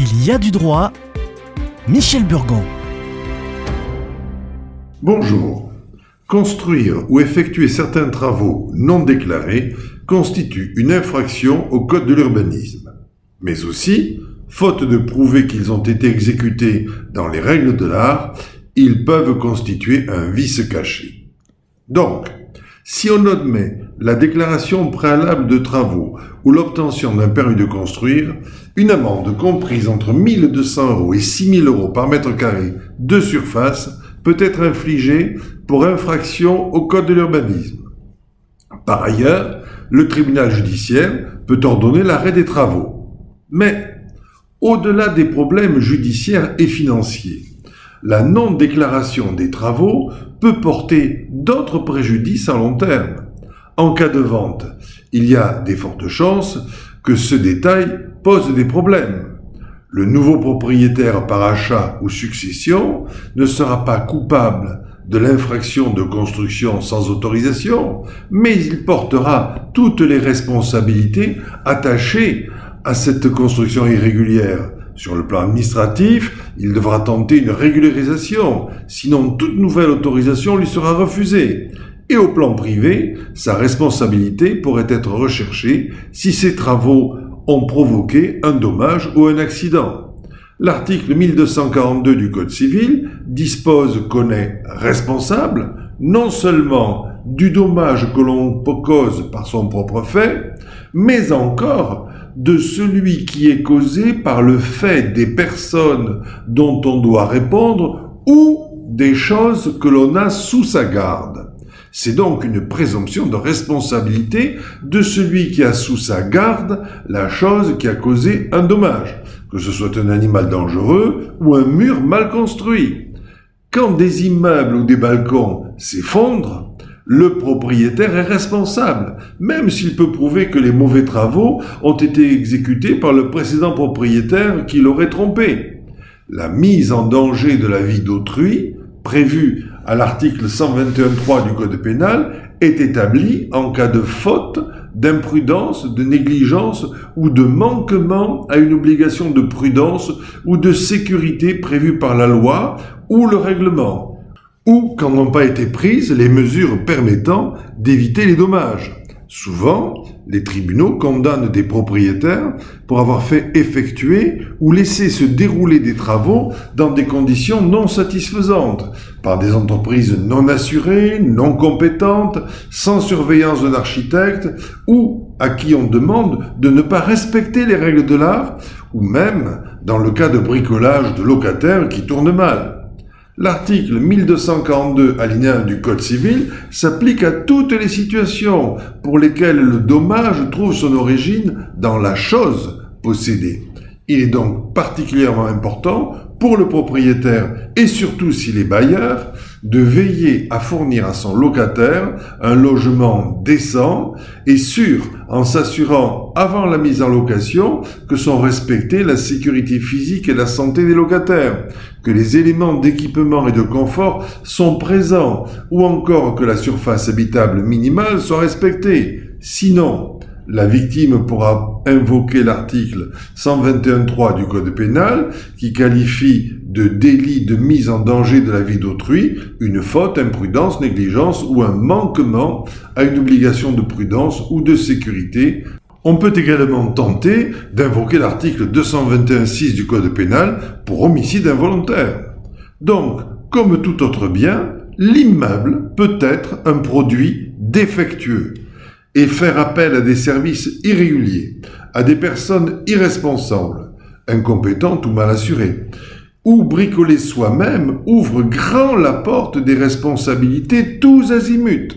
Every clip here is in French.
Il y a du droit. Michel Burgon. Bonjour. Construire ou effectuer certains travaux non déclarés constitue une infraction au Code de l'urbanisme. Mais aussi, faute de prouver qu'ils ont été exécutés dans les règles de l'art, ils peuvent constituer un vice caché. Donc, si on admet la déclaration préalable de travaux ou l'obtention d'un permis de construire, une amende comprise entre 1200 euros et 6000 euros par mètre carré de surface peut être infligée pour infraction au Code de l'urbanisme. Par ailleurs, le tribunal judiciaire peut ordonner l'arrêt des travaux. Mais, au-delà des problèmes judiciaires et financiers, la non-déclaration des travaux peut porter d'autres préjudices à long terme. En cas de vente, il y a des fortes chances que ce détail pose des problèmes. Le nouveau propriétaire par achat ou succession ne sera pas coupable de l'infraction de construction sans autorisation, mais il portera toutes les responsabilités attachées à cette construction irrégulière. Sur le plan administratif, il devra tenter une régularisation, sinon toute nouvelle autorisation lui sera refusée. Et au plan privé, sa responsabilité pourrait être recherchée si ses travaux ont provoqué un dommage ou un accident. L'article 1242 du Code civil dispose qu'on est responsable non seulement du dommage que l'on cause par son propre fait, mais encore de celui qui est causé par le fait des personnes dont on doit répondre ou des choses que l'on a sous sa garde. C'est donc une présomption de responsabilité de celui qui a sous sa garde la chose qui a causé un dommage, que ce soit un animal dangereux ou un mur mal construit. Quand des immeubles ou des balcons s'effondrent, le propriétaire est responsable, même s'il peut prouver que les mauvais travaux ont été exécutés par le précédent propriétaire qui l'aurait trompé. La mise en danger de la vie d'autrui, prévue à l'article 121.3 du Code pénal est établi en cas de faute, d'imprudence, de négligence ou de manquement à une obligation de prudence ou de sécurité prévue par la loi ou le règlement, ou quand n'ont pas été prises les mesures permettant d'éviter les dommages. Souvent, les tribunaux condamnent des propriétaires pour avoir fait effectuer ou laisser se dérouler des travaux dans des conditions non satisfaisantes, par des entreprises non assurées, non compétentes, sans surveillance d'un architecte, ou à qui on demande de ne pas respecter les règles de l'art, ou même dans le cas de bricolage de locataires qui tournent mal. L'article 1242 alinéa du Code civil s'applique à toutes les situations pour lesquelles le dommage trouve son origine dans la chose possédée. Il est donc particulièrement important pour le propriétaire et surtout s'il est bailleur de veiller à fournir à son locataire un logement décent et sûr en s'assurant avant la mise en location que sont respectées la sécurité physique et la santé des locataires, que les éléments d'équipement et de confort sont présents ou encore que la surface habitable minimale soit respectée. Sinon, la victime pourra invoquer l'article 121.3 du Code pénal qui qualifie de délit de mise en danger de la vie d'autrui une faute, imprudence, négligence ou un manquement à une obligation de prudence ou de sécurité. On peut également tenter d'invoquer l'article 221.6 du Code pénal pour homicide involontaire. Donc, comme tout autre bien, l'immeuble peut être un produit défectueux et faire appel à des services irréguliers, à des personnes irresponsables, incompétentes ou mal assurées, ou bricoler soi-même ouvre grand la porte des responsabilités tous azimuts.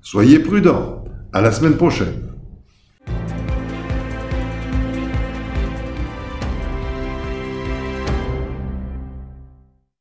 Soyez prudents. À la semaine prochaine.